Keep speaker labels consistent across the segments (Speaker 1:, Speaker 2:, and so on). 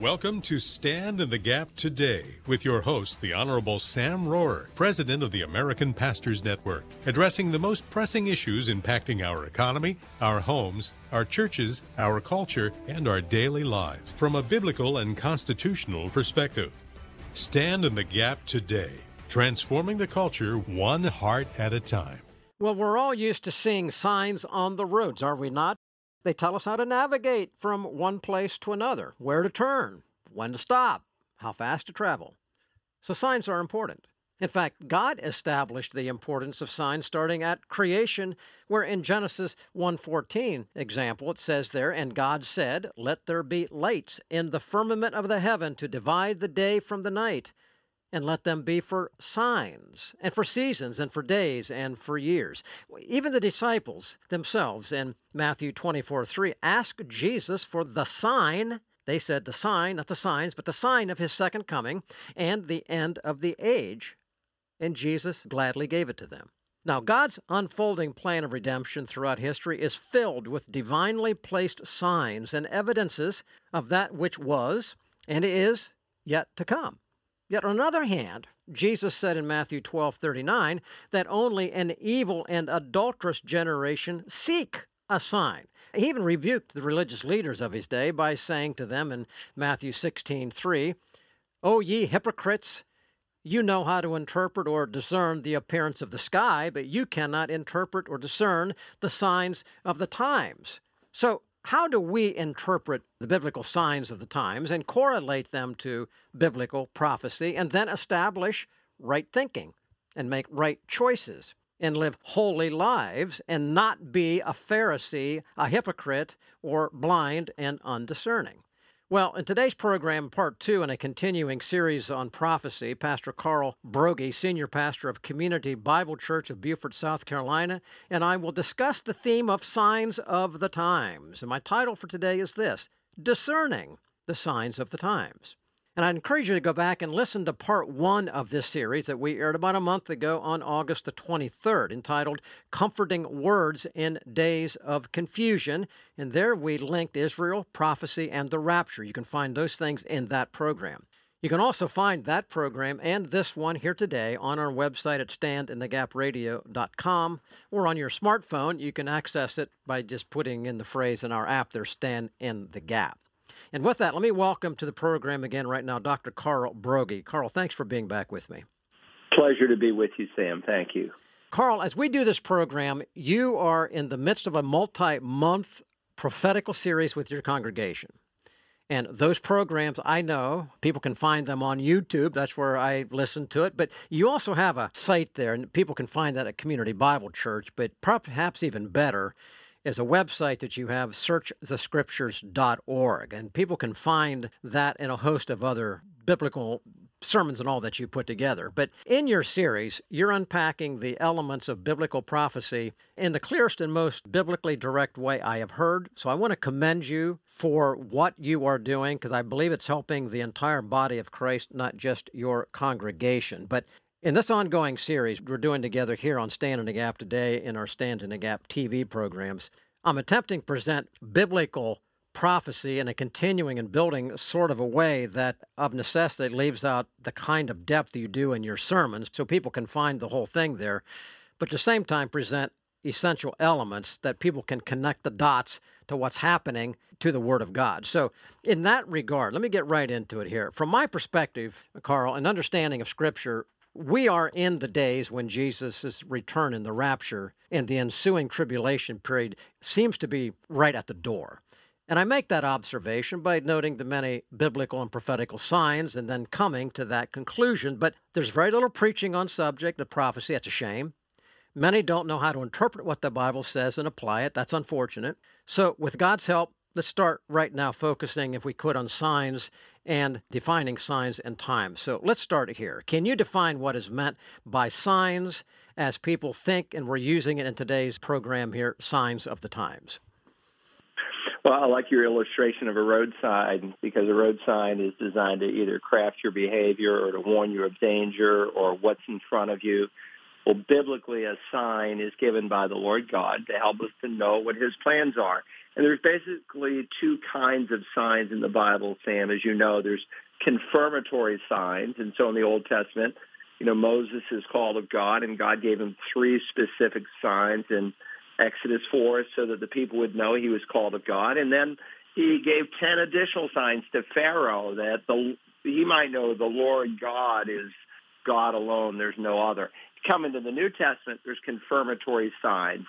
Speaker 1: Welcome to Stand in the Gap today with your host, the Honorable Sam Rohrer, President of the American Pastors Network, addressing the most pressing issues impacting our economy, our homes, our churches, our culture, and our daily lives from a biblical and constitutional perspective. Stand in the Gap today, transforming the culture one heart at a time.
Speaker 2: Well, we're all used to seeing signs on the roads, are we not? They tell us how to navigate from one place to another, where to turn, when to stop, how fast to travel. So signs are important. In fact, God established the importance of signs starting at creation, where in Genesis 1:14 example it says there, and God said, "Let there be lights in the firmament of the heaven to divide the day from the night." And let them be for signs and for seasons and for days and for years. Even the disciples themselves in Matthew 24 3 asked Jesus for the sign. They said the sign, not the signs, but the sign of his second coming and the end of the age. And Jesus gladly gave it to them. Now, God's unfolding plan of redemption throughout history is filled with divinely placed signs and evidences of that which was and is yet to come. Yet on the other hand, Jesus said in Matthew 12:39 that only an evil and adulterous generation seek a sign. He even rebuked the religious leaders of his day by saying to them in Matthew 16:3, "O ye hypocrites, you know how to interpret or discern the appearance of the sky, but you cannot interpret or discern the signs of the times." So how do we interpret the biblical signs of the times and correlate them to biblical prophecy and then establish right thinking and make right choices and live holy lives and not be a Pharisee, a hypocrite, or blind and undiscerning? Well, in today's program, part two in a continuing series on prophecy, Pastor Carl Broggi, Senior Pastor of Community Bible Church of Beaufort, South Carolina, and I will discuss the theme of signs of the times. And my title for today is this Discerning the Signs of the Times. And I encourage you to go back and listen to part one of this series that we aired about a month ago on August the 23rd, entitled Comforting Words in Days of Confusion. And there we linked Israel, prophecy, and the rapture. You can find those things in that program. You can also find that program and this one here today on our website at standinthegapradio.com or on your smartphone. You can access it by just putting in the phrase in our app there, Stand in the Gap. And with that, let me welcome to the program again right now Dr. Carl Broggi. Carl, thanks for being back with me.
Speaker 3: Pleasure to be with you, Sam. Thank you.
Speaker 2: Carl, as we do this program, you are in the midst of a multi month prophetical series with your congregation. And those programs, I know people can find them on YouTube. That's where I listen to it. But you also have a site there, and people can find that at Community Bible Church. But perhaps even better, is a website that you have, searchthescriptures.org. And people can find that and a host of other biblical sermons and all that you put together. But in your series, you're unpacking the elements of biblical prophecy in the clearest and most biblically direct way I have heard. So I want to commend you for what you are doing because I believe it's helping the entire body of Christ, not just your congregation. But in this ongoing series we're doing together here on Stand in the Gap today in our Stand in the Gap TV programs, I'm attempting to present biblical prophecy in a continuing and building sort of a way that of necessity leaves out the kind of depth you do in your sermons so people can find the whole thing there, but at the same time present essential elements that people can connect the dots to what's happening to the Word of God. So, in that regard, let me get right into it here. From my perspective, Carl, an understanding of Scripture we are in the days when Jesus' return in the rapture and the ensuing tribulation period seems to be right at the door. And I make that observation by noting the many biblical and prophetical signs and then coming to that conclusion. But there's very little preaching on subject of prophecy. That's a shame. Many don't know how to interpret what the Bible says and apply it. That's unfortunate. So, with God's help, let's start right now focusing, if we could, on signs and defining signs and times. So let's start here. Can you define what is meant by signs as people think, and we're using it in today's program here, signs of the times?
Speaker 3: Well, I like your illustration of a road sign because a road sign is designed to either craft your behavior or to warn you of danger or what's in front of you. Well, biblically, a sign is given by the Lord God to help us to know what his plans are And there's basically two kinds of signs in the Bible, Sam. As you know, there's confirmatory signs. And so in the Old Testament, you know, Moses is called of God, and God gave him three specific signs in Exodus 4 so that the people would know he was called of God. And then he gave 10 additional signs to Pharaoh that the, he might know the Lord God is God alone. There's no other. Come into the New Testament, there's confirmatory signs.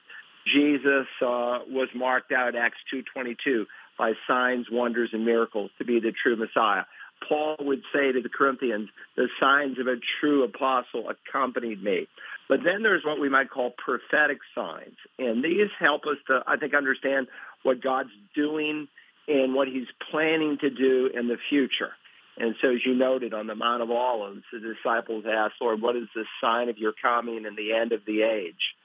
Speaker 3: Jesus uh, was marked out, Acts 2.22, by signs, wonders, and miracles to be the true Messiah. Paul would say to the Corinthians, the signs of a true apostle accompanied me. But then there's what we might call prophetic signs. And these help us to, I think, understand what God's doing and what he's planning to do in the future. And so as you noted on the Mount of Olives, the disciples asked, Lord, what is the sign of your coming and the end of the age?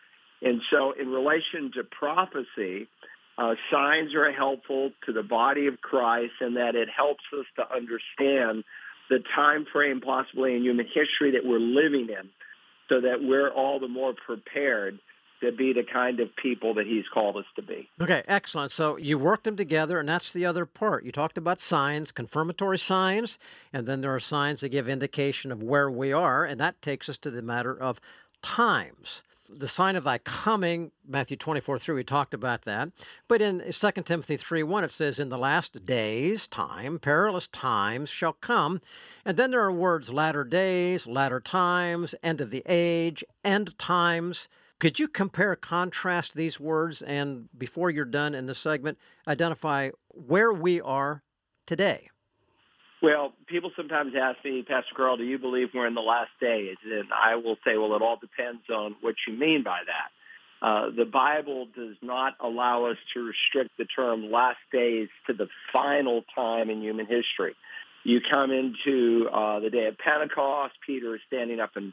Speaker 3: And so in relation to prophecy, uh, signs are helpful to the body of Christ in that it helps us to understand the time frame possibly in human history that we're living in so that we're all the more prepared to be the kind of people that he's called us to be.
Speaker 2: Okay, excellent. So you work them together, and that's the other part. You talked about signs, confirmatory signs, and then there are signs that give indication of where we are, and that takes us to the matter of times the sign of thy coming, Matthew 24 3, we talked about that. But in 2 Timothy 3 1, it says, In the last days, time, perilous times shall come. And then there are words latter days, latter times, end of the age, end times. Could you compare, contrast these words, and before you're done in this segment, identify where we are today?
Speaker 3: Well, people sometimes ask me, Pastor Carl, do you believe we're in the last days? And I will say, well, it all depends on what you mean by that. Uh, the Bible does not allow us to restrict the term last days to the final time in human history. You come into uh, the day of Pentecost, Peter is standing up and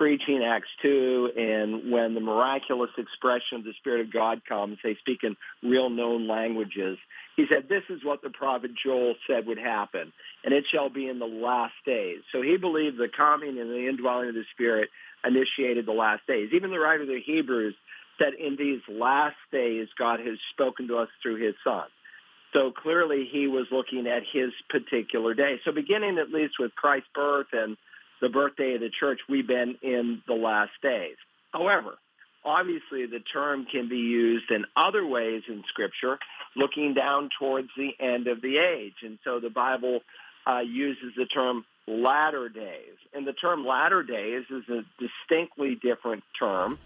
Speaker 3: preaching Acts 2, and when the miraculous expression of the Spirit of God comes, they speak in real known languages. He said, this is what the prophet Joel said would happen, and it shall be in the last days. So he believed the coming and the indwelling of the Spirit initiated the last days. Even the writer of the Hebrews said, in these last days, God has spoken to us through his Son. So clearly he was looking at his particular day. So beginning at least with Christ's birth and the birthday of the church, we've been in the last days. However, obviously the term can be used in other ways in Scripture, looking down towards the end of the age. And so the Bible uh, uses the term latter days. And the term latter days is a distinctly different term.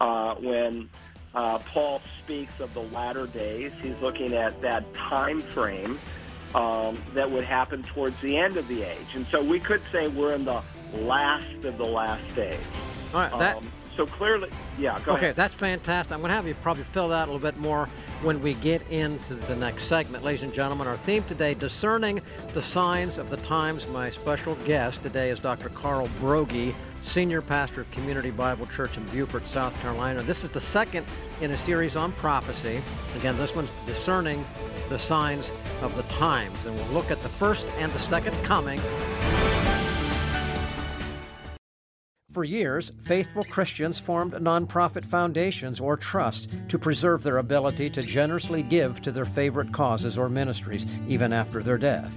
Speaker 3: Uh, when uh, Paul speaks of the latter days, he's looking at that time frame um, that would happen towards the end of the age. And so we could say we're in the last of the last days.
Speaker 2: All right, that, um,
Speaker 3: so clearly, yeah,
Speaker 2: okay,
Speaker 3: ahead.
Speaker 2: that's fantastic. I'm going to have you probably fill that a little bit more when we get into the next segment. Ladies and gentlemen, our theme today, Discerning the Signs of the Times. My special guest today is Dr. Carl Broggi, Senior Pastor of Community Bible Church in Beaufort, South Carolina. This is the second in a series on prophecy. Again, this one's Discerning the Signs of the Times. And we'll look at the first and the second coming For years, faithful Christians formed nonprofit foundations or trusts to preserve their ability to generously give to their favorite causes or ministries, even after their death.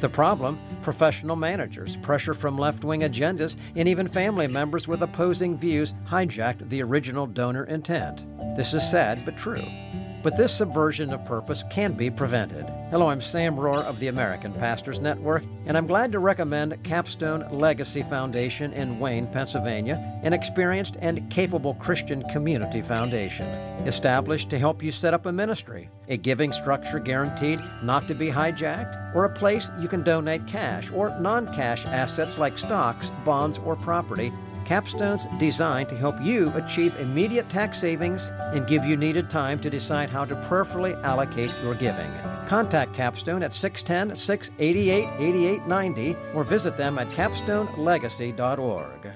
Speaker 2: The problem? Professional managers, pressure from left wing agendas, and even family members with opposing views hijacked the original donor intent. This is sad but true. But this subversion of purpose can be prevented. Hello, I'm Sam Rohr of the American Pastors Network, and I'm glad to recommend Capstone Legacy Foundation in Wayne, Pennsylvania, an experienced and capable Christian community foundation. Established to help you set up a ministry, a giving structure guaranteed not to be hijacked, or a place you can donate cash or non cash assets like stocks, bonds, or property Capstone's designed to help you achieve immediate tax savings and give you needed time to decide how to prayerfully allocate your giving. Contact Capstone at 610 688 8890 or visit them at capstonelegacy.org.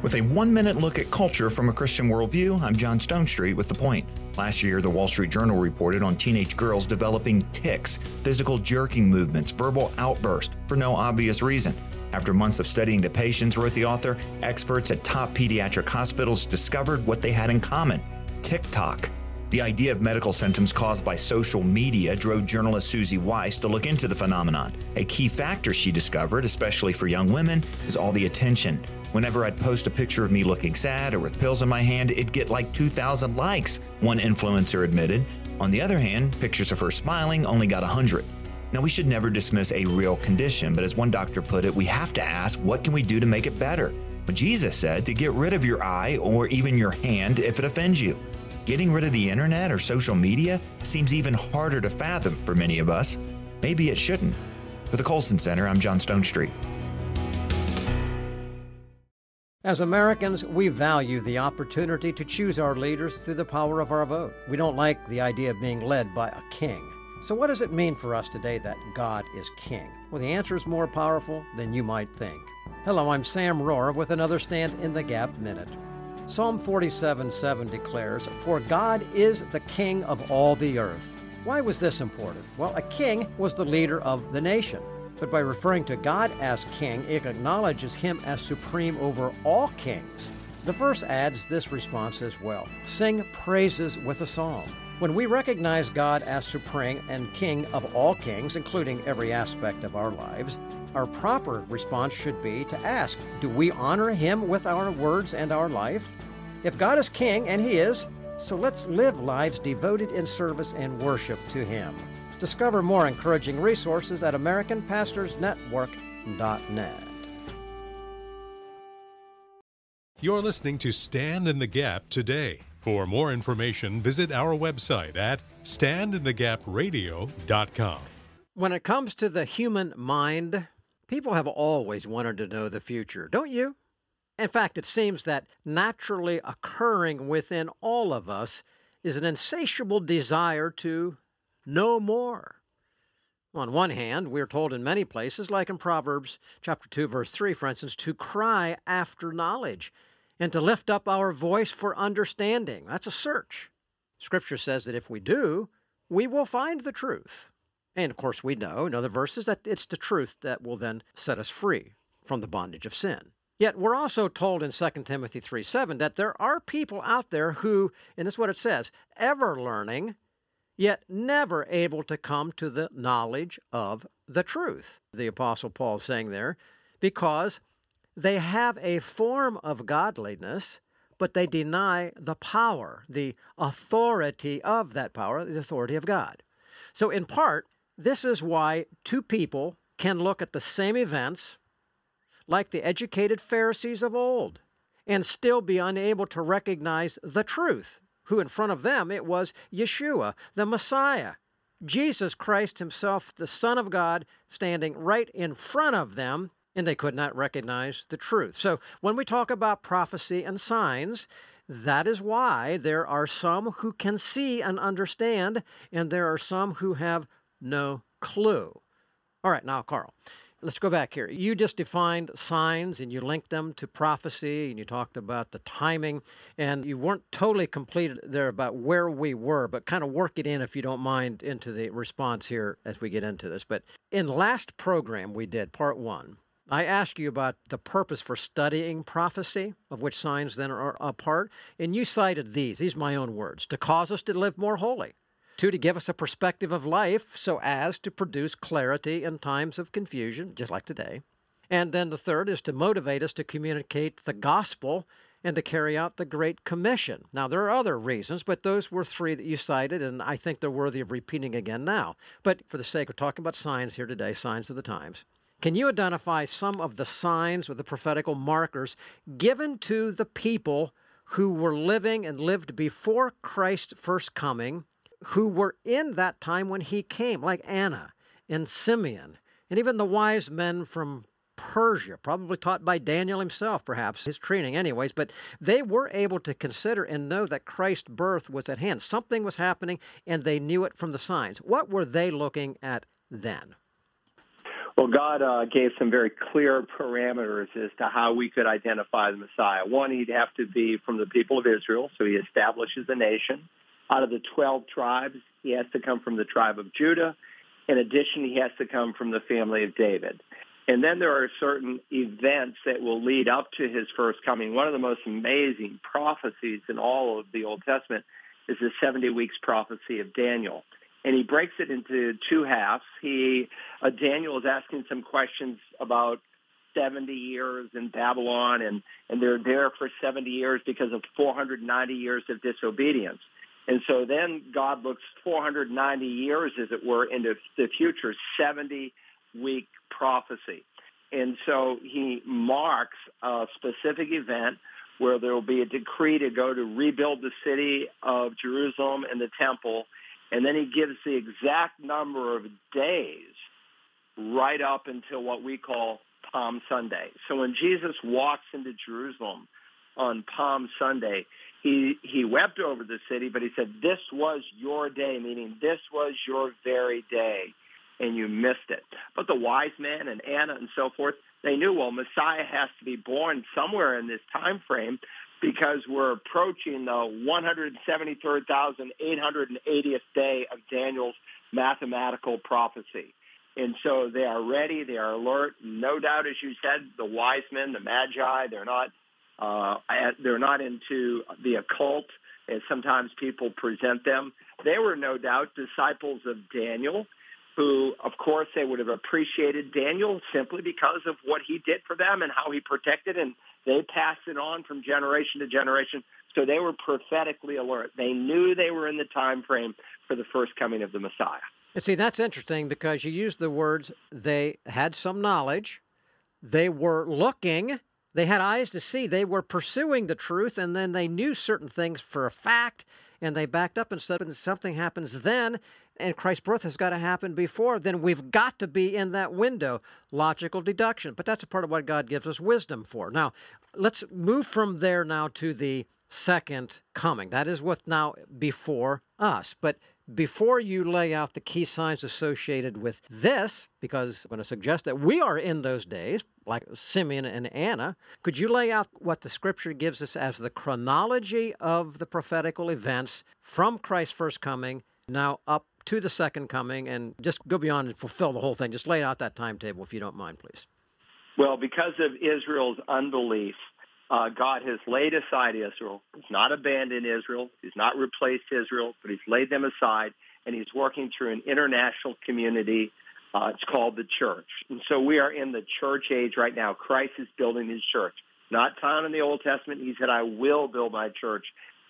Speaker 4: With a one minute look at culture from a Christian worldview, I'm John Stonestreet with The Point. Last year, the Wall Street Journal reported on teenage girls developing tics, physical jerking movements, verbal outbursts for no obvious reason. After months of studying the patients, wrote the author, experts at top pediatric hospitals discovered what they had in common TikTok. The idea of medical symptoms caused by social media drove journalist Suzy Weiss to look into the phenomenon. A key factor she discovered, especially for young women, is all the attention. Whenever I'd post a picture of me looking sad or with pills in my hand, it'd get like 2,000 likes, one influencer admitted. On the other hand, pictures of her smiling only got 100. Now, we should never dismiss a real condition, but as one doctor put it, we have to ask what can we do to make it better? But Jesus said to get rid of your eye or even your hand if it offends you. Getting rid of the internet or social media seems even harder to fathom for many of us. Maybe it shouldn't. For the Colson Center, I'm John Stonestreet.
Speaker 2: As Americans, we value the opportunity to choose our leaders through the power of our vote. We don't like the idea of being led by a king. So, what does it mean for us today that God is king? Well, the answer is more powerful than you might think. Hello, I'm Sam Rohrer with another Stand in the Gap Minute. Psalm 47 7 declares, For God is the king of all the earth. Why was this important? Well, a king was the leader of the nation. But by referring to God as king, it acknowledges him as supreme over all kings. The verse adds this response as well Sing praises with a psalm. When we recognize God as supreme and king of all kings, including every aspect of our lives, our proper response should be to ask Do we honor him with our words and our life? If God is king, and he is, so let's live lives devoted in service and worship to him. Discover more encouraging resources at AmericanPastorsNetwork.net.
Speaker 1: You're listening to Stand in the Gap today. For more information, visit our website at standinthegapradio.com.
Speaker 2: When it comes to the human mind, people have always wanted to know the future, don't you? In fact, it seems that naturally occurring within all of us is an insatiable desire to know more. On one hand, we're told in many places, like in Proverbs chapter 2, verse 3, for instance, to cry after knowledge and to lift up our voice for understanding. That's a search. Scripture says that if we do, we will find the truth. And of course, we know in other verses that it's the truth that will then set us free from the bondage of sin. Yet we're also told in 2 Timothy 3 7 that there are people out there who, and this is what it says, ever learning, yet never able to come to the knowledge of the truth. The Apostle Paul is saying there, because they have a form of godliness, but they deny the power, the authority of that power, the authority of God. So, in part, this is why two people can look at the same events like the educated Pharisees of old and still be unable to recognize the truth, who in front of them it was Yeshua, the Messiah, Jesus Christ Himself, the Son of God, standing right in front of them, and they could not recognize the truth. So when we talk about prophecy and signs, that is why there are some who can see and understand, and there are some who have no clue. All right, now, Carl, let's go back here. You just defined signs and you linked them to prophecy and you talked about the timing and you weren't totally completed there about where we were, but kind of work it in if you don't mind into the response here as we get into this. But in last program we did, part one, I asked you about the purpose for studying prophecy, of which signs then are a part, and you cited these. These are my own words to cause us to live more holy, Two, to give us a perspective of life so as to produce clarity in times of confusion, just like today. And then the third is to motivate us to communicate the gospel and to carry out the Great Commission. Now, there are other reasons, but those were three that you cited, and I think they're worthy of repeating again now. But for the sake of talking about signs here today, signs of the times, can you identify some of the signs or the prophetical markers given to the people who were living and lived before Christ's first coming who were in that time when he came, like Anna and Simeon, and even the wise men from Persia, probably taught by Daniel himself, perhaps, his training, anyways, but they were able to consider and know that Christ's birth was at hand. Something was happening, and they knew it from the signs. What were they looking at then?
Speaker 3: Well, God uh, gave some very clear parameters as to how we could identify the Messiah. One, he'd have to be from the people of Israel, so he establishes a nation. Out of the 12 tribes, he has to come from the tribe of Judah. In addition, he has to come from the family of David. And then there are certain events that will lead up to his first coming. One of the most amazing prophecies in all of the Old Testament is the 70 weeks prophecy of Daniel. And he breaks it into two halves. He, uh, Daniel is asking some questions about 70 years in Babylon, and, and they're there for 70 years because of 490 years of disobedience. And so then God looks 490 years, as it were, into the future, 70 week prophecy. And so he marks a specific event where there will be a decree to go to rebuild the city of Jerusalem and the temple. And then he gives the exact number of days right up until what we call Palm Sunday. So when Jesus walks into Jerusalem on Palm Sunday, he, he wept over the city, but he said, this was your day, meaning this was your very day, and you missed it. But the wise men and Anna and so forth, they knew, well, Messiah has to be born somewhere in this time frame because we're approaching the 173,880th day of Daniel's mathematical prophecy. And so they are ready, they are alert. No doubt, as you said, the wise men, the magi, they're not uh, they're not into the occult as sometimes people present them. They were no doubt disciples of Daniel, who, of course, they would have appreciated Daniel simply because of what he did for them and how he protected, and they passed it on from generation to generation. So they were prophetically alert. They knew they were in the time frame for the first coming of the Messiah.
Speaker 2: And see, that's interesting because you use the words they had some knowledge, they were looking, they had eyes to see, they were pursuing the truth, and then they knew certain things for a fact, and they backed up and said, something happens then, and Christ's birth has got to happen before, then we've got to be in that window. Logical deduction. But that's a part of what God gives us wisdom for. Now, let's move from there now to the second coming. That is what now before us. But before you lay out the key signs associated with this, because I'm going to suggest that we are in those days, like Simeon and Anna, could you lay out what the scripture gives us as the chronology of the prophetical events from Christ's first coming now up to the second coming and just go beyond and fulfill the whole thing? Just lay out that timetable if you don't mind, please.
Speaker 3: Well, because of Israel's unbelief, uh, God has laid aside Israel. He's not abandoned Israel. He's not replaced Israel, but he's laid them aside, and he's working through an international community. Uh, it's called the church. And so we are in the church age right now. Christ is building his church. Not found in the Old Testament. He said, I will build my church,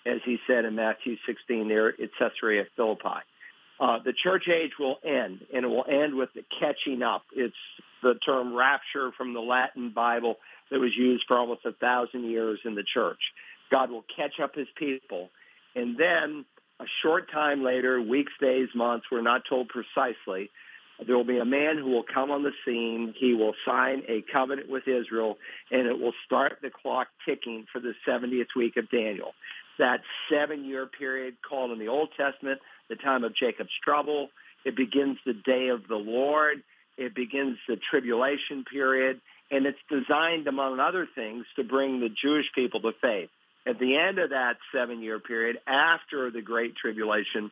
Speaker 3: as he said in Matthew 16 there at Caesarea Philippi. Uh, the church age will end, and it will end with the catching up. It's the term rapture from the Latin Bible that was used for almost a thousand years in the church. God will catch up his people. And then a short time later, weeks, days, months, we're not told precisely, there will be a man who will come on the scene. He will sign a covenant with Israel, and it will start the clock ticking for the 70th week of Daniel. That seven-year period called in the Old Testament the time of Jacob's trouble. It begins the day of the Lord. It begins the tribulation period and it's designed, among other things, to bring the Jewish people to faith. At the end of that seven-year period, after the Great Tribulation,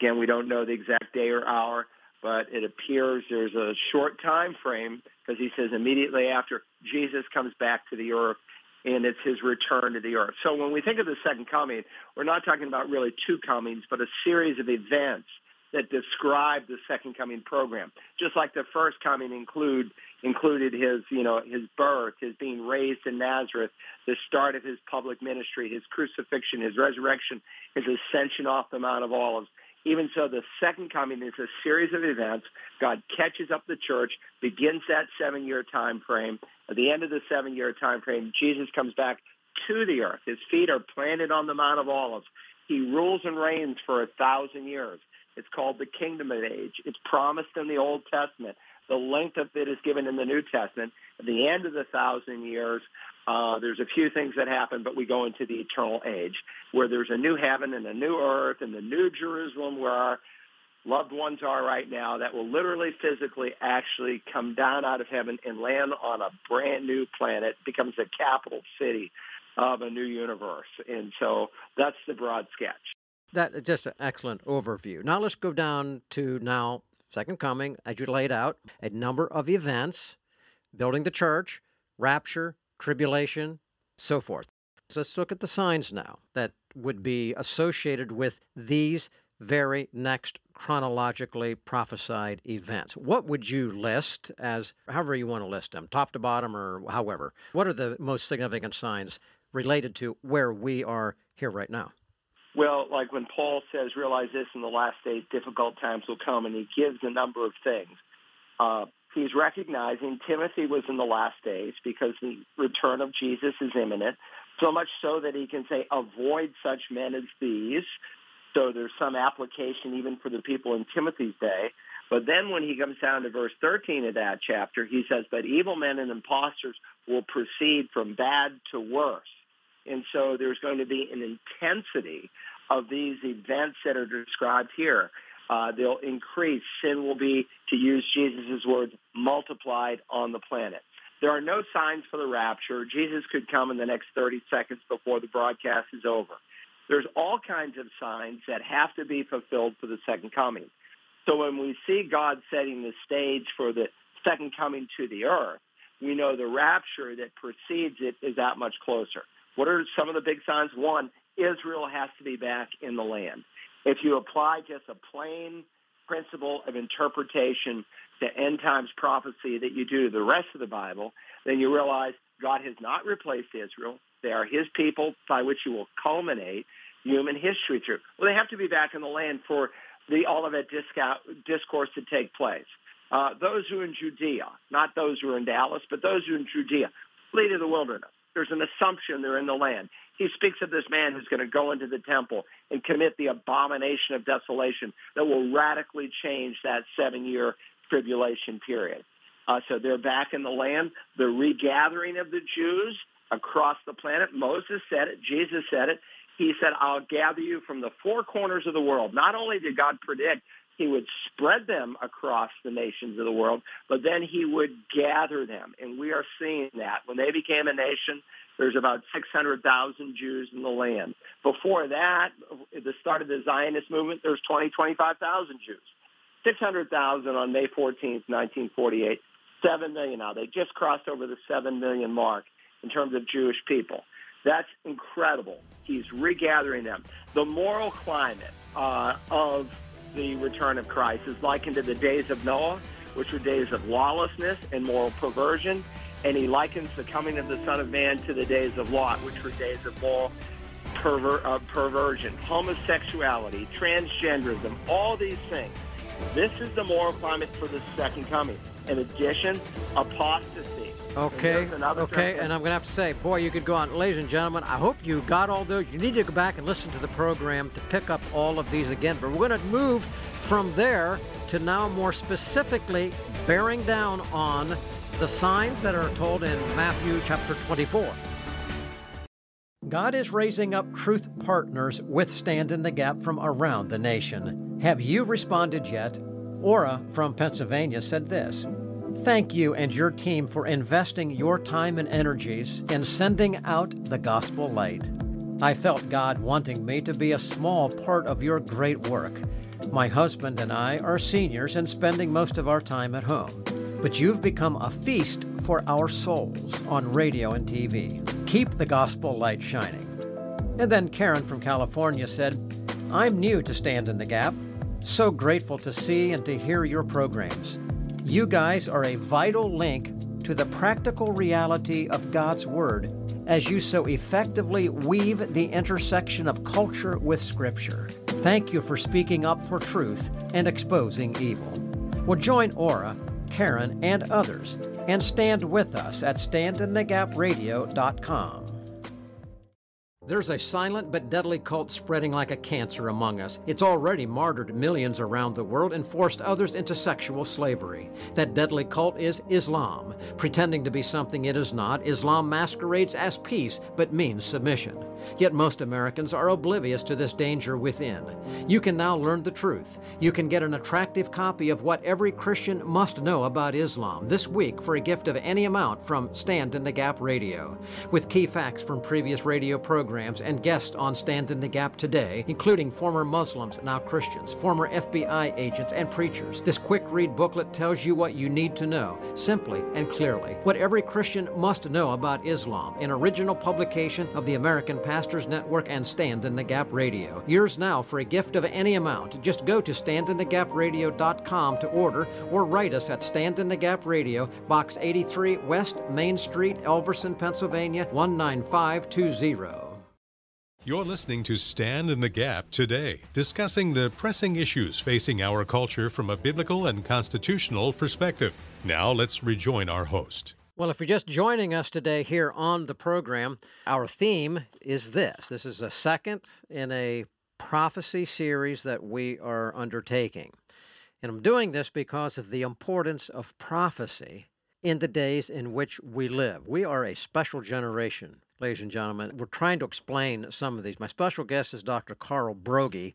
Speaker 3: again, we don't know the exact day or hour, but it appears there's a short time frame because he says immediately after Jesus comes back to the earth and it's his return to the earth. So when we think of the second coming, we're not talking about really two comings, but a series of events that describe the second coming program. Just like the first coming include included his, you know, his birth, his being raised in Nazareth, the start of his public ministry, his crucifixion, his resurrection, his ascension off the Mount of Olives. Even so, the second coming is a series of events. God catches up the church, begins that seven-year time frame. At the end of the seven-year time frame, Jesus comes back to the earth. His feet are planted on the Mount of Olives. He rules and reigns for a thousand years. It's called the kingdom of age. It's promised in the Old Testament. The length of it is given in the New Testament. At the end of the thousand years, uh, there's a few things that happen, but we go into the eternal age where there's a new heaven and a new earth and the new Jerusalem where our loved ones are right now that will literally physically actually come down out of heaven and land on a brand new planet, becomes a capital city of a new universe. And so that's the broad sketch.
Speaker 2: That just an excellent overview. Now let's go down to now second coming, as you laid out, a number of events, building the church, rapture, tribulation, so forth. So let's look at the signs now that would be associated with these very next chronologically prophesied events. What would you list as, however you want to list them, top to bottom or however? What are the most significant signs related to where we are here right now?
Speaker 3: Well, like when Paul says, realize this in the last days, difficult times will come, and he gives a number of things. Uh, he's recognizing Timothy was in the last days because the return of Jesus is imminent, so much so that he can say, avoid such men as these. So there's some application even for the people in Timothy's day. But then when he comes down to verse 13 of that chapter, he says, but evil men and impostors will proceed from bad to worse. And so there's going to be an intensity of these events that are described here. Uh, they'll increase. Sin will be, to use Jesus' words, multiplied on the planet. There are no signs for the rapture. Jesus could come in the next 30 seconds before the broadcast is over. There's all kinds of signs that have to be fulfilled for the second coming. So when we see God setting the stage for the second coming to the earth, we know the rapture that precedes it is that much closer. What are some of the big signs? One, Israel has to be back in the land. If you apply just a plain principle of interpretation to end times prophecy that you do to the rest of the Bible, then you realize God has not replaced Israel. They are his people by which he will culminate human history through. Well, they have to be back in the land for the Olivet discourse to take place. Uh, those who are in Judea, not those who are in Dallas, but those who are in Judea, flee to the wilderness. There's an assumption they're in the land. He speaks of this man who's going to go into the temple and commit the abomination of desolation that will radically change that seven-year tribulation period. Uh, so they're back in the land. The regathering of the Jews across the planet. Moses said it. Jesus said it. He said, I'll gather you from the four corners of the world. Not only did God predict he would spread them across the nations of the world, but then he would gather them. And we are seeing that. When they became a nation, there's about 600,000 Jews in the land. Before that, at the start of the Zionist movement, there's 20, 25,000 Jews. 600,000 on May 14th, 1948. 7 million now. They just crossed over the 7 million mark in terms of Jewish people. That's incredible. He's regathering them. The moral climate uh, of the return of Christ is likened to the days of Noah, which were days of lawlessness and moral perversion. And he likens the coming of the Son of Man to the days of Lot, which were days of moral perver- uh, perversion, homosexuality, transgenderism, all these things. This is the moral climate for the second coming. In addition, apostasy.
Speaker 2: Okay, and okay, and I'm going to have to say, boy, you could go on. Ladies and gentlemen, I hope you got all those. You need to go back and listen to the program to pick up all of these again. But we're going to move from there to now more specifically bearing down on the signs that are told in Matthew chapter 24. God is raising up truth partners with Stand in the Gap from around the nation. Have you responded yet? Ora from Pennsylvania said this Thank you and your team for investing your time and energies in sending out the gospel light. I felt God wanting me to be a small part of your great work. My husband and I are seniors and spending most of our time at home. But you've become a feast for our souls on radio and TV. Keep the gospel light shining. And then Karen from California said, I'm new to Stand in the Gap. So grateful to see and to hear your programs. You guys are a vital link to the practical reality of God's Word as you so effectively weave the intersection of culture with Scripture. Thank you for speaking up for truth and exposing evil. Well, join Ora, Karen, and others and stand with us at standinthegapradio.com. There's a silent but deadly cult spreading like a cancer among us. It's already martyred millions around the world and forced others into sexual slavery. That deadly cult is Islam. Pretending to be something it is not, Islam masquerades as peace but means submission. Yet most Americans are oblivious to this danger within. You can now learn the truth. You can get an attractive copy of what every Christian must know about Islam this week for a gift of any amount from Stand in the Gap Radio. With key facts from previous radio programs and guests on Stand in the Gap today, including former Muslims, now Christians, former FBI agents, and preachers, this quick read booklet tells you what you need to know, simply and clearly. What every Christian must know about Islam, an original publication of the American Pastors Network and Stand in the Gap Radio. Yours now for a gift of any amount. Just go to standinthegapradio.com to order or write us at Stand in the Gap Radio, Box 83 West Main Street, Elverson, Pennsylvania 19520.
Speaker 1: You're listening to Stand in the Gap today, discussing the pressing issues facing our culture from a biblical and constitutional perspective. Now let's rejoin our host.
Speaker 2: Well, if you're just joining us today here on the program, our theme is this. This is a second in a prophecy series that we are undertaking. And I'm doing this because of the importance of prophecy in the days in which we live. We are a special generation ladies and gentlemen. We're trying to explain some of these. My special guest is Dr. Carl Broggi.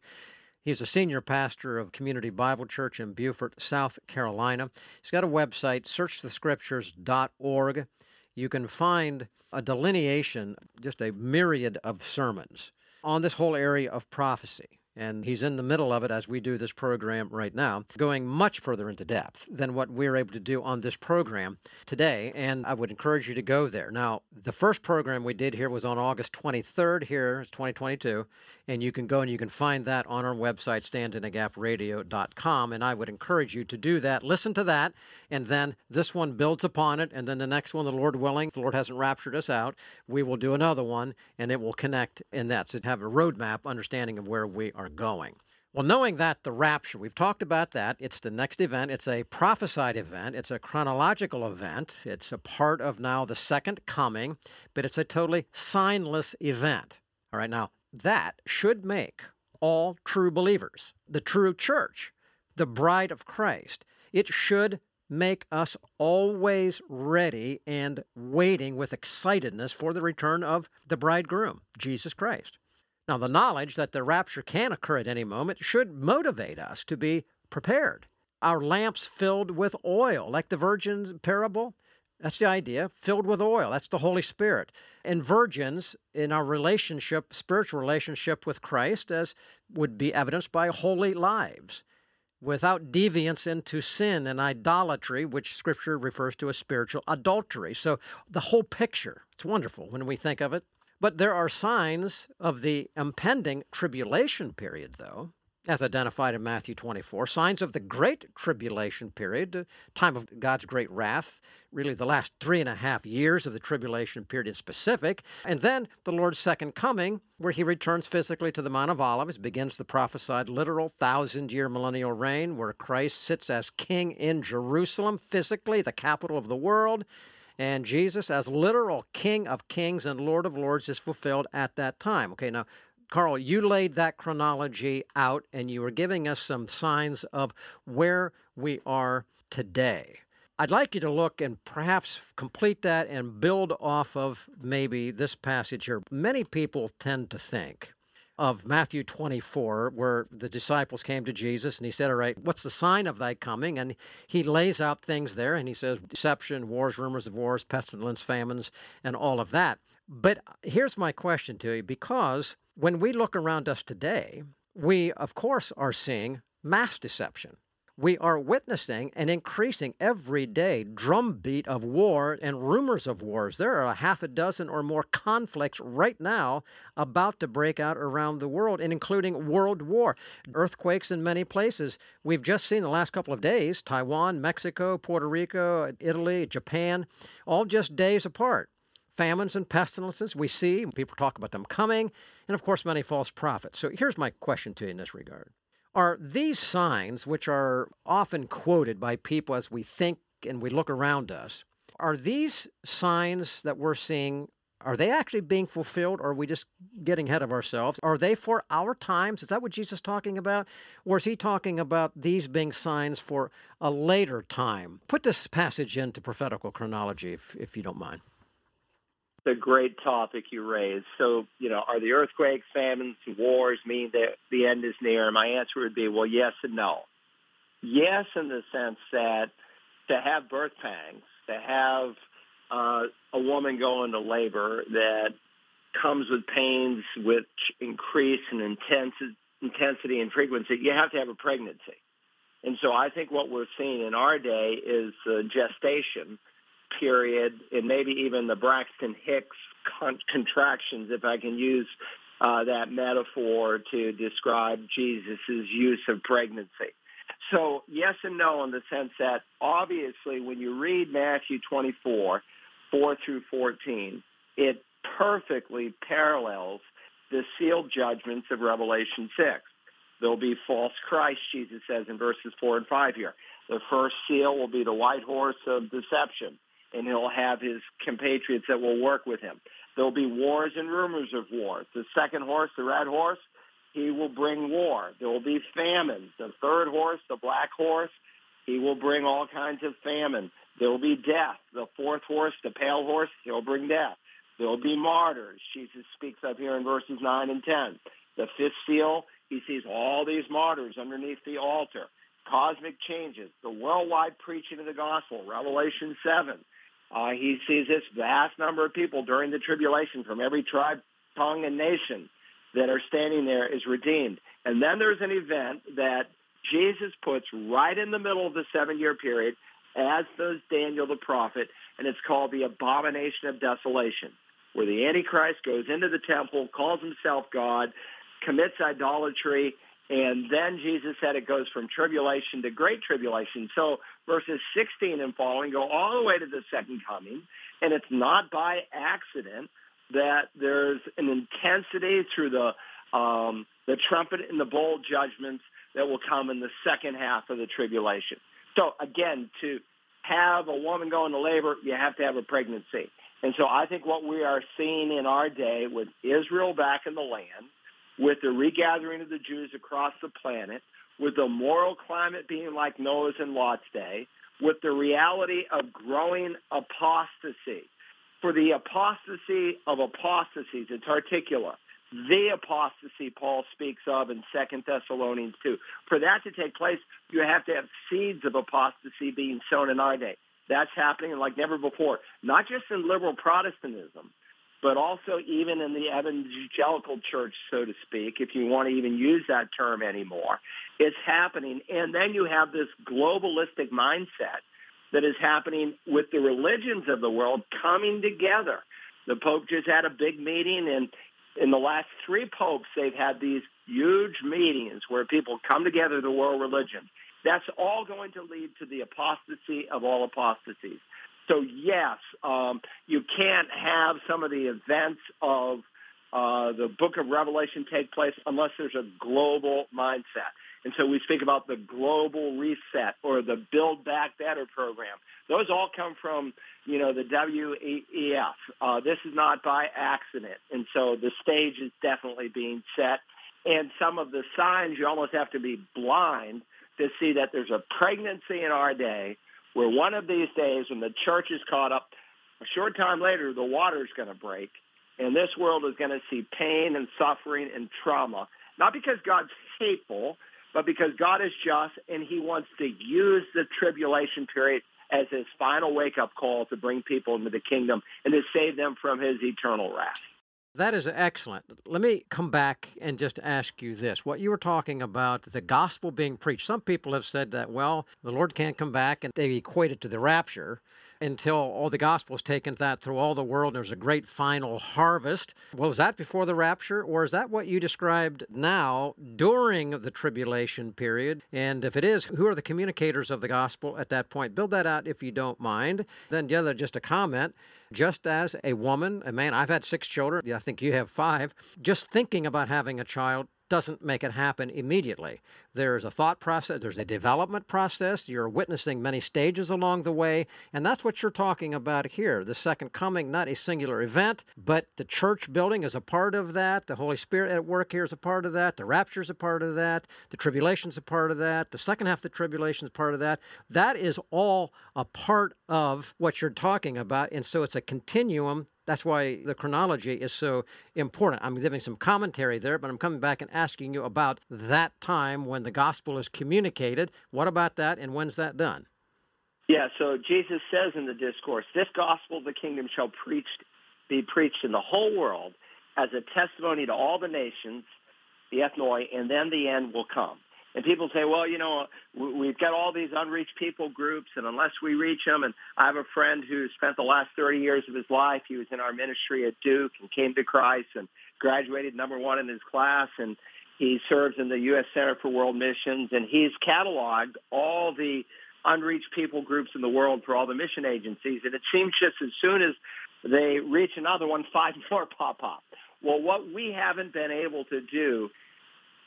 Speaker 2: He's a senior pastor of Community Bible Church in Beaufort, South Carolina. He's got a website, searchthescriptures.org. You can find a delineation, just a myriad of sermons on this whole area of prophecy and he's in the middle of it as we do this program right now, going much further into depth than what we're able to do on this program today. And I would encourage you to go there. Now, the first program we did here was on August 23rd, here, 2022, and you can go and you can find that on our website, standinagapradio.com. And I would encourage you to do that. Listen to that, and then this one builds upon it, and then the next one, the Lord willing, the Lord hasn't raptured us out, we will do another one, and it will connect in that. So have a roadmap, understanding of where we are going. Well, knowing that the rapture, we've talked about that. It's the next event. It's a prophesied event. It's a chronological event. It's a part of now the second coming, but it's a totally signless event. All right, now that should make all true believers, the true church, the bride of Christ, it should make us always ready and waiting with excitedness for the return of the bridegroom, Jesus Christ. Now, the knowledge that the rapture can occur at any moment should motivate us to be prepared. Our lamps filled with oil, like the virgin's parable, that's the idea, filled with oil. That's the Holy Spirit. And virgins in our relationship, spiritual relationship with Christ, as would be evidenced by holy lives, without deviance into sin and idolatry, which Scripture refers to as spiritual adultery. So the whole picture, it's wonderful when we think of it. But there are signs of the impending tribulation period, though, as identified in Matthew 24, signs of the great tribulation period, time of God's great wrath, really the last three and a half years of the tribulation period in specific, and then the Lord's second coming, where he returns physically to the Mount of Olives, begins the prophesied literal thousand year millennial reign, where Christ sits as king in Jerusalem, physically, the capital of the world. And Jesus, as literal King of Kings and Lord of Lords, is fulfilled at that time. Okay, now, Carl, you laid that chronology out and you were giving us some signs of where we are today. I'd like you to look and perhaps complete that and build off of maybe this passage here. Many people tend to think of Matthew 24, where the disciples came to Jesus and he said, All right, what's the sign of thy coming? And he lays out things there and he says, Deception, wars, rumors of wars, pestilence, famines, and all of that. But here's my question to you because when we look around us today, we, of course, are seeing mass deception we are witnessing an increasing everyday drumbeat of war and rumors of wars. There are a half a dozen or more conflicts right now about to break out around the world, and including world war. Earthquakes in many places. We've just seen the last couple of days Taiwan, Mexico, Puerto Rico, Italy, Japan, all just days apart famines and pestilences we see. People talk about them coming, and of course, many false prophets. So here's my question to you in this regard. Are these signs, which are often quoted by people as we think and we look around us, are these signs that we're seeing are they actually being fulfilled or are we just getting ahead of ourselves? Are they for our times? Is that what jesus is talking about? Or is he talking about these being signs for a later time? Put this passage into prophetical chronology if, if you don't mind
Speaker 3: a great topic you raised. So, you know, are the earthquakes, famines, wars mean that the end is near? My answer would be, well, yes and no. Yes, in the sense that to have birth pangs, to have uh, a woman go into labor that comes with pains which increase in intensity, intensity and frequency, you have to have a pregnancy. And so I think what we're seeing in our day is the gestation period and maybe even the Braxton Hicks con- contractions, if I can use uh, that metaphor to describe Jesus' use of pregnancy. So yes and no in the sense that obviously when you read Matthew 24, 4 through 14, it perfectly parallels the sealed judgments of Revelation 6. There'll be false Christ, Jesus says in verses 4 and 5 here. The first seal will be the white horse of deception, and he'll have his compatriots that will work with him. There'll be wars and rumors of wars. The second horse, the red horse, he will bring war. There will be famines. The third horse, the black horse, he will bring all kinds of famine. There will be death. The fourth horse, the pale horse, he'll bring death. There will be martyrs. Jesus speaks of here in verses 9 and 10. The fifth seal, he sees all these martyrs underneath the altar. Cosmic changes, the worldwide preaching of the gospel, Revelation 7. Uh, he sees this vast number of people during the tribulation from every tribe, tongue, and nation that are standing there is redeemed. And then there's an event that Jesus puts right in the middle of the seven-year period, as does Daniel the prophet, and it's called the abomination of desolation, where the Antichrist goes into the temple, calls himself God, commits idolatry, and then Jesus said it goes from tribulation to great tribulation. So verses 16 and following go all the way to the second coming, and it's not by accident that there's an intensity through the um, the trumpet and the bowl judgments that will come in the second half of the tribulation. So again, to have a woman go into labor, you have to have a pregnancy. And so I think what we are seeing in our day with Israel back in the land, with the regathering of the Jews across the planet, with the moral climate being like Noah's and Lot's day, with the reality of growing apostasy for the apostasy of apostasies. It's articular. The apostasy Paul speaks of in Second Thessalonians 2. For that to take place, you have to have seeds of apostasy being sown in our day. That's happening like never before, not just in liberal Protestantism, but also even in the evangelical church, so to speak, if you want to even use that term anymore. It's happening. And then you have this globalistic mindset that is happening with the religions of the world coming together. The Pope just had a big meeting, and in the last three popes, they've had these huge meetings where people come together, the world religion. That's all going to lead to the apostasy of all apostasies. So yes, um, you can't have some of the events of uh, the book of Revelation take place unless there's a global mindset. And so we speak about the global reset or the Build Back Better program. Those all come from, you know, the WEF. Uh, this is not by accident. And so the stage is definitely being set. And some of the signs, you almost have to be blind to see that there's a pregnancy in our day where one of these days when the church is caught up, a short time later, the water is going to break. And this world is going to see pain and suffering and trauma. Not because God's hateful, but because God is just and he wants to use the tribulation period as his final wake-up call to bring people into the kingdom and to save them from his eternal wrath.
Speaker 2: That is excellent. Let me come back and just ask you this. What you were talking about, the gospel being preached. Some people have said that, well, the Lord can't come back, and they equate it to the rapture until all the gospel is taken that through all the world there's a great final harvest. Well, is that before the rapture, or is that what you described now during the tribulation period? And if it is, who are the communicators of the gospel at that point? Build that out if you don't mind. Then the other, just a comment. Just as a woman, a man, I've had six children, I think you have five, just thinking about having a child doesn't make it happen immediately. There's a thought process, there's a development process. You're witnessing many stages along the way, and that's what you're talking about here. The second coming, not a singular event, but the church building is a part of that. The Holy Spirit at work here is a part of that. The rapture is a part of that. The tribulation is a part of that. The second half of the tribulation is part of that. That is all a part of what you're talking about, and so it's a continuum that's why the chronology is so important. I'm giving some commentary there, but I'm coming back and asking you about that time when the gospel is communicated. What about that, and when's that done?
Speaker 3: Yeah, so Jesus says in the discourse, this gospel of the kingdom shall preached, be preached in the whole world as a testimony to all the nations, the ethnoi, and then the end will come. And people say, well, you know, we've got all these unreached people groups, and unless we reach them, and I have a friend who spent the last 30 years of his life, he was in our ministry at Duke and came to Christ and graduated number one in his class, and he serves in the U.S. Center for World Missions, and he's cataloged all the unreached people groups in the world for all the mission agencies, and it seems just as soon as they reach another one, five more pop up. Well, what we haven't been able to do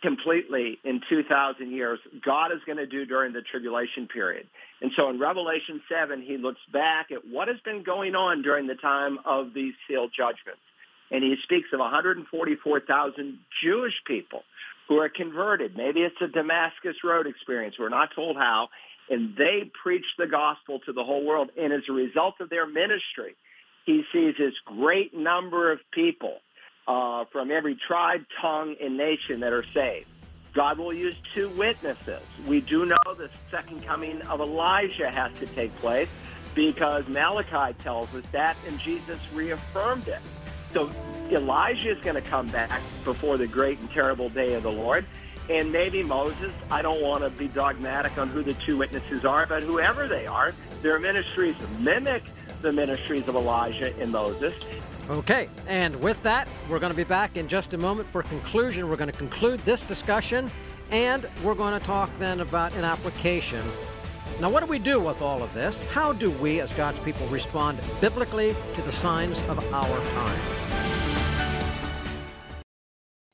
Speaker 3: completely in 2,000 years, God is going to do during the tribulation period. And so in Revelation 7, he looks back at what has been going on during the time of these sealed judgments. And he speaks of 144,000 Jewish people who are converted. Maybe it's a Damascus Road experience. We're not told how. And they preach the gospel to the whole world. And as a result of their ministry, he sees this great number of people uh, from every tribe, tongue, and nation that are saved. God will use two witnesses. We do know the second coming of Elijah has to take place because Malachi tells us that, and Jesus reaffirmed it. So Elijah is going to come back before the great and terrible day of the Lord. And maybe Moses, I don't want to be dogmatic on who the two witnesses are, but whoever they are, their ministries mimic the ministries of Elijah and Moses.
Speaker 2: Okay, and with that, we're going to be back in just a moment for conclusion. We're going to conclude this discussion, and we're going to talk then about an application. Now, what do we do with all of this? How do we, as God's people, respond biblically to the signs of our time?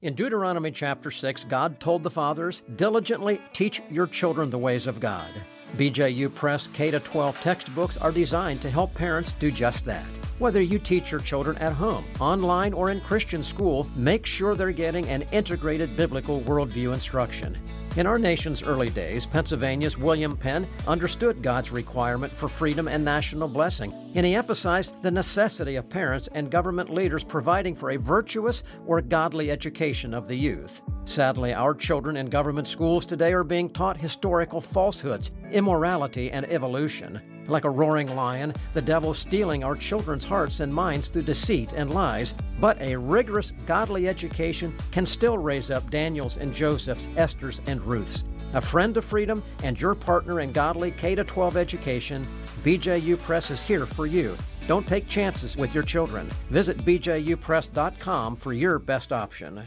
Speaker 2: In Deuteronomy chapter 6, God told the fathers, Diligently teach your children the ways of God. BJU Press K 12 textbooks are designed to help parents do just that. Whether you teach your children at home, online, or in Christian school, make sure they're getting an integrated biblical worldview instruction. In our nation's early days, Pennsylvania's William Penn understood God's requirement for freedom and national blessing, and he emphasized the necessity of parents and government leaders providing for a virtuous or godly education of the youth. Sadly, our children in government schools today are being taught historical falsehoods, immorality, and evolution. Like a roaring lion, the devil stealing our children's hearts and minds through deceit and lies. But a rigorous godly education can still raise up Daniels and Josephs, Esther's and Ruth's. A friend of freedom and your partner in godly K 12 education, BJU Press is here for you. Don't take chances with your children. Visit bjupress.com for your best option.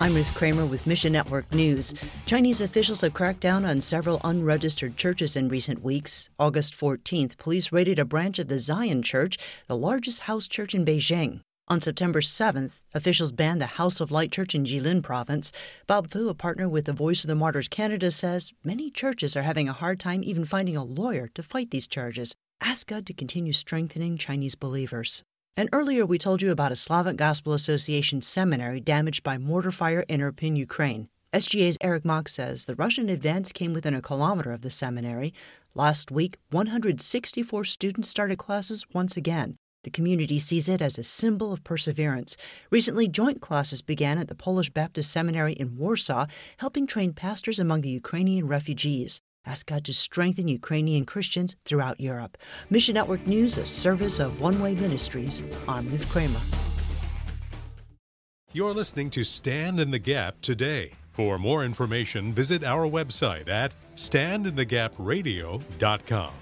Speaker 5: I'm Ruth Kramer with Mission Network News. Chinese officials have cracked down on several unregistered churches in recent weeks. August 14th, police raided a branch of the Zion Church, the largest house church in Beijing. On September 7th, officials banned the House of Light Church in Jilin province. Bob Fu, a partner with the Voice of the Martyrs Canada, says many churches are having a hard time even finding a lawyer to fight these charges. Ask God to continue strengthening Chinese believers. And earlier we told you about a Slavic Gospel Association seminary damaged by mortar fire in Irpin, Ukraine. SGA's Eric Mock says the Russian advance came within a kilometer of the seminary. Last week, 164 students started classes once again. The community sees it as a symbol of perseverance. Recently, joint classes began at the Polish Baptist Seminary in Warsaw, helping train pastors among the Ukrainian refugees. Ask God to strengthen Ukrainian Christians throughout Europe. Mission Network News, a service of One Way Ministries. I'm Liz Kramer.
Speaker 1: You're listening to Stand in the Gap today. For more information, visit our website at standinthegapradio.com.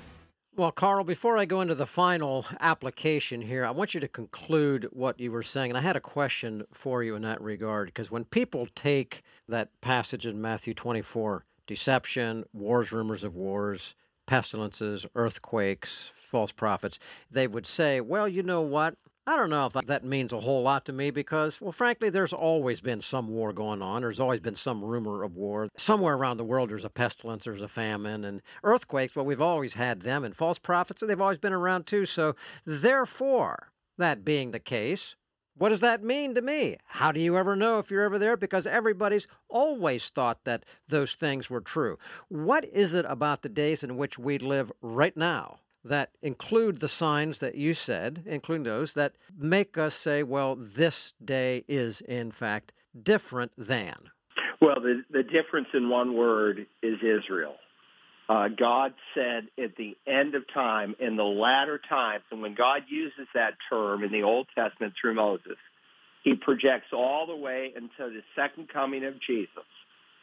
Speaker 2: Well, Carl, before I go into the final application here, I want you to conclude what you were saying. And I had a question for you in that regard, because when people take that passage in Matthew 24 deception, wars, rumors of wars, pestilences, earthquakes, false prophets, they would say, well, you know what? I don't know if that means a whole lot to me because, well, frankly, there's always been some war going on. There's always been some rumor of war. Somewhere around the world, there's a pestilence, there's a famine, and earthquakes. Well, we've always had them, and false prophets, and they've always been around too. So, therefore, that being the case, what does that mean to me? How do you ever know if you're ever there? Because everybody's always thought that those things were true. What is it about the days in which we live right now that include the signs that you said, including those that make us say, well, this day is in fact different than?
Speaker 3: Well, the, the difference in one word is Israel. Uh, God said at the end of time, in the latter times, and when God uses that term in the Old Testament through Moses, he projects all the way until the second coming of Jesus,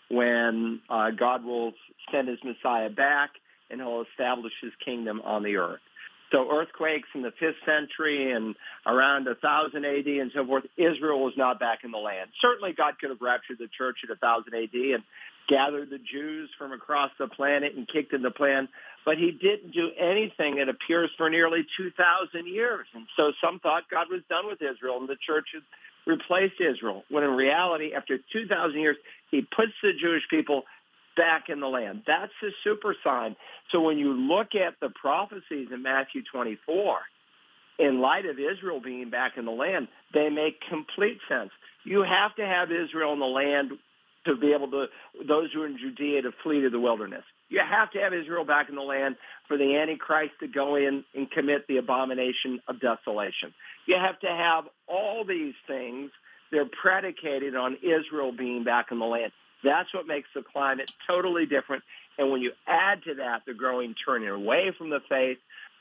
Speaker 3: when uh, God will send his Messiah back and he'll establish his kingdom on the earth. So earthquakes in the 5th century and around 1000 AD and so forth, Israel was not back in the land. Certainly God could have raptured the church at 1000 AD and gathered the Jews from across the planet and kicked in the plan, but he didn't do anything, it appears, for nearly 2,000 years. And so some thought God was done with Israel and the church had replaced Israel, when in reality, after 2,000 years, he puts the Jewish people back in the land. That's the super sign. So when you look at the prophecies in Matthew 24, in light of Israel being back in the land, they make complete sense. You have to have Israel in the land to be able to, those who are in Judea to flee to the wilderness. You have to have Israel back in the land for the Antichrist to go in and commit the abomination of desolation. You have to have all these things. They're predicated on Israel being back in the land. That's what makes the climate totally different. And when you add to that the growing turning away from the faith,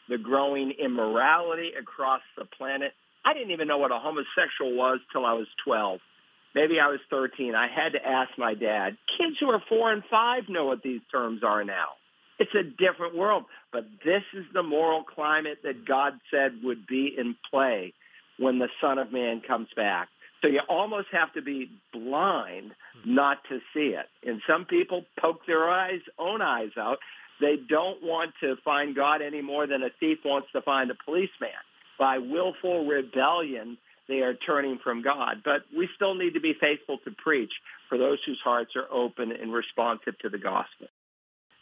Speaker 3: the growing immorality across the planet, I didn't even know what a homosexual was till I was 12. Maybe I was 13. I had to ask my dad. Kids who are four and five know what these terms are now. It's a different world. But this is the moral climate that God said would be in play when the Son of Man comes back. So you almost have to be blind not to see it. And some people poke their eyes, own eyes out. They don't want to find God any more than a thief wants to find a policeman. By willful rebellion, they are turning from God. But we still need to be faithful to preach for those whose hearts are open and responsive to the gospel.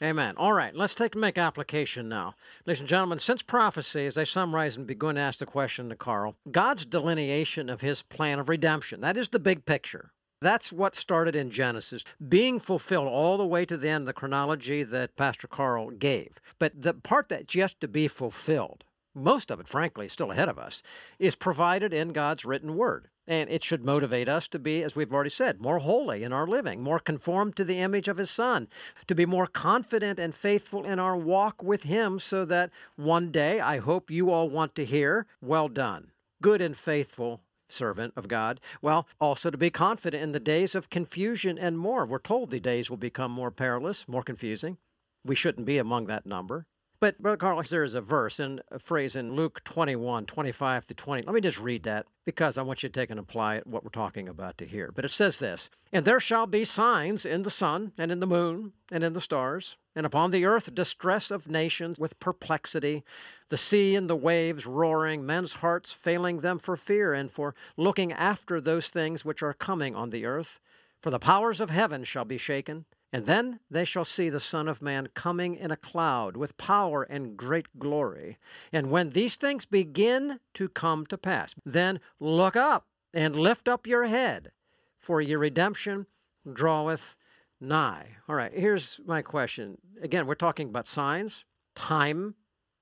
Speaker 2: Amen. All right, let's take make application now. Ladies and gentlemen, since prophecy, as I summarize and begin to ask the question to Carl, God's delineation of his plan of redemption, that is the big picture. That's what started in Genesis, being fulfilled all the way to the end, the chronology that Pastor Carl gave. But the part that's yet to be fulfilled, most of it, frankly, is still ahead of us, is provided in God's written word. And it should motivate us to be, as we've already said, more holy in our living, more conformed to the image of His Son, to be more confident and faithful in our walk with Him, so that one day I hope you all want to hear, Well done, good and faithful servant of God. Well, also to be confident in the days of confusion and more. We're told the days will become more perilous, more confusing. We shouldn't be among that number. But, Brother Carl, there is a verse and a phrase in Luke 21, 25 to 20. Let me just read that because I want you to take and apply what we're talking about to here. But it says this And there shall be signs in the sun, and in the moon, and in the stars, and upon the earth distress of nations with perplexity, the sea and the waves roaring, men's hearts failing them for fear and for looking after those things which are coming on the earth. For the powers of heaven shall be shaken. And then they shall see the Son of Man coming in a cloud with power and great glory. And when these things begin to come to pass, then look up and lift up your head, for your redemption draweth nigh. All right, here's my question. Again, we're talking about signs, time,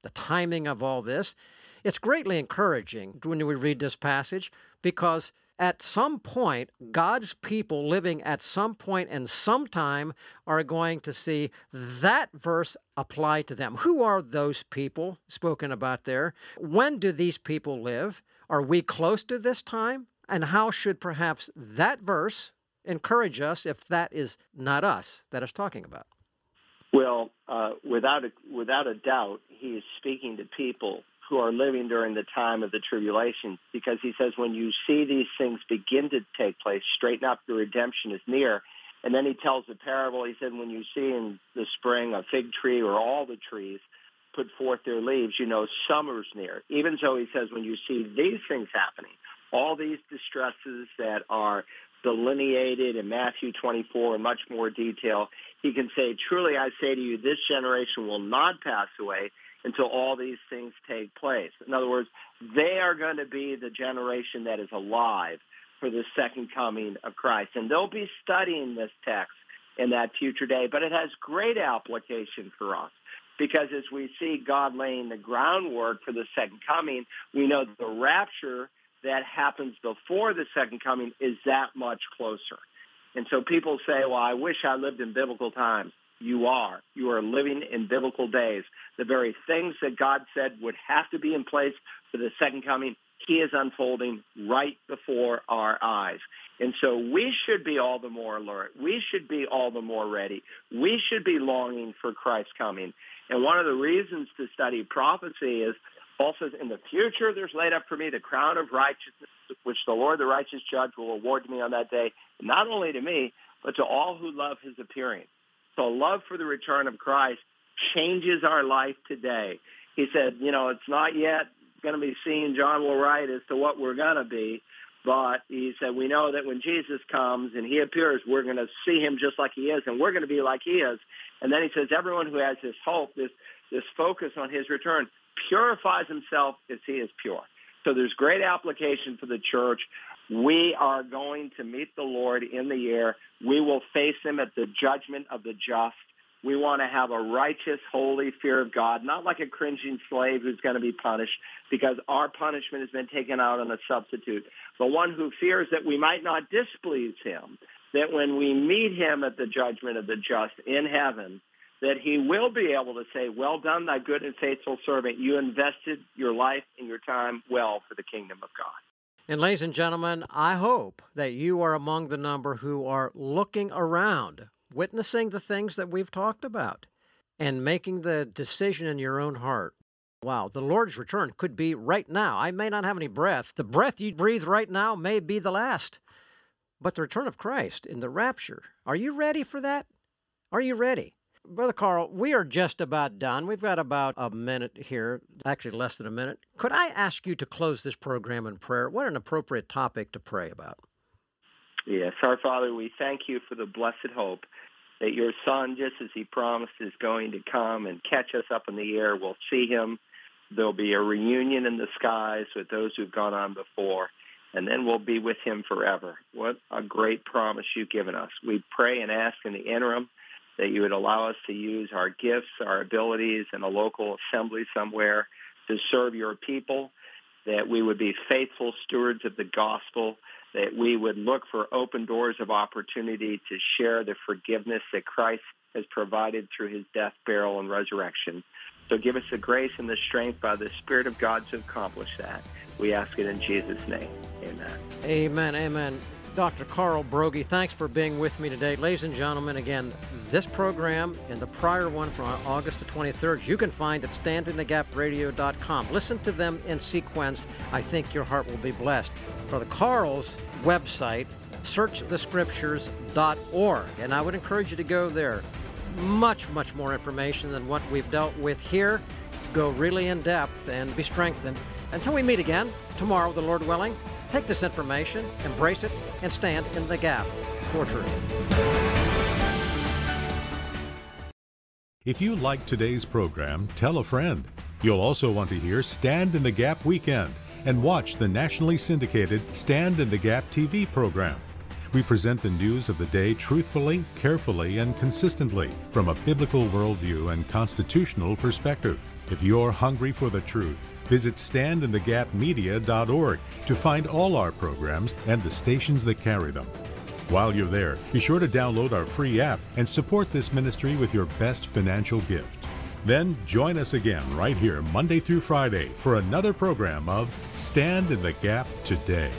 Speaker 2: the timing of all this. It's greatly encouraging when we read this passage because at some point, God's people living at some point and sometime are going to see that verse apply to them. Who are those people spoken about there? When do these people live? Are we close to this time? And how should perhaps that verse encourage us if that is not us that is talking about?
Speaker 3: Well, uh, without a, without a doubt, he is speaking to people who are living during the time of the tribulation because he says when you see these things begin to take place, straighten up, the redemption is near. And then he tells the parable, he said, when you see in the spring a fig tree or all the trees, put forth their leaves, you know summer's near. Even so, he says, when you see these things happening, all these distresses that are delineated in Matthew 24 in much more detail, he can say, truly I say to you, this generation will not pass away until all these things take place. In other words, they are going to be the generation that is alive for the second coming of Christ. And they'll be studying this text in that future day, but it has great application for us because as we see God laying the groundwork for the second coming, we know the rapture that happens before the second coming is that much closer. And so people say, well, I wish I lived in biblical times. You are. You are living in biblical days. The very things that God said would have to be in place for the second coming he is unfolding right before our eyes. And so we should be all the more alert. We should be all the more ready. We should be longing for Christ's coming. And one of the reasons to study prophecy is says, in the future there's laid up for me the crown of righteousness, which the Lord, the righteous judge, will award to me on that day, not only to me, but to all who love his appearing. So love for the return of Christ changes our life today. He said, you know, it's not yet going to be seen, John will write as to what we're going to be. But he said, we know that when Jesus comes and he appears, we're going to see him just like he is, and we're going to be like he is. And then he says, everyone who has this hope, this, this focus on his return, purifies himself as he is pure. So there's great application for the church. We are going to meet the Lord in the air. We will face him at the judgment of the just. We want to have a righteous, holy fear of God, not like a cringing slave who's going to be punished because our punishment has been taken out on a substitute, but one who fears that we might not displease him, that when we meet him at the judgment of the just in heaven, that he will be able to say, well done, thy good and faithful servant. You invested your life and your time well for the kingdom of God.
Speaker 2: And ladies and gentlemen, I hope that you are among the number who are looking around witnessing the things that we've talked about and making the decision in your own heart. Wow, the Lord's return could be right now. I may not have any breath. The breath you breathe right now may be the last. But the return of Christ in the rapture, are you ready for that? Are you ready? Brother Carl, we are just about done. We've got about a minute here, actually less than a minute. Could I ask you to close this program in prayer? What an appropriate topic to pray about.
Speaker 3: Yes, our Father, we thank you for the blessed hope that your son, just as he promised, is going to come and catch us up in the air. We'll see him. There'll be a reunion in the skies with those who've gone on before, and then we'll be with him forever. What a great promise you've given us. We pray and ask in the interim that you would allow us to use our gifts, our abilities in a local assembly somewhere to serve your people, that we would be faithful stewards of the gospel, that we would look for open doors of opportunity to share the forgiveness that Christ has provided through his death, burial, and resurrection. So give us the grace and the strength by the Spirit of God to accomplish that. We ask it in Jesus' name. Amen.
Speaker 2: Amen. Amen. Dr. Carl Broggi, thanks for being with me today. Ladies and gentlemen, again, this program and the prior one from August the 23rd, you can find at standinthegapradio.com. Listen to them in sequence. I think your heart will be blessed. For the Carl's website, searchthescriptures.org. And I would encourage you to go there. Much, much more information than what we've dealt with here. Go really in depth and be strengthened. Until we meet again, tomorrow, the Lord willing, Take this information, embrace it, and stand in the gap for truth.
Speaker 1: If you like today's program, tell a friend. You'll also want to hear Stand in the Gap Weekend and watch the nationally syndicated Stand in the Gap TV program. We present the news of the day truthfully, carefully, and consistently from a biblical worldview and constitutional perspective. If you're hungry for the truth, Visit standinthegapmedia.org to find all our programs and the stations that carry them. While you're there, be sure to download our free app and support this ministry with your best financial gift. Then join us again right here Monday through Friday for another program of Stand in the Gap Today.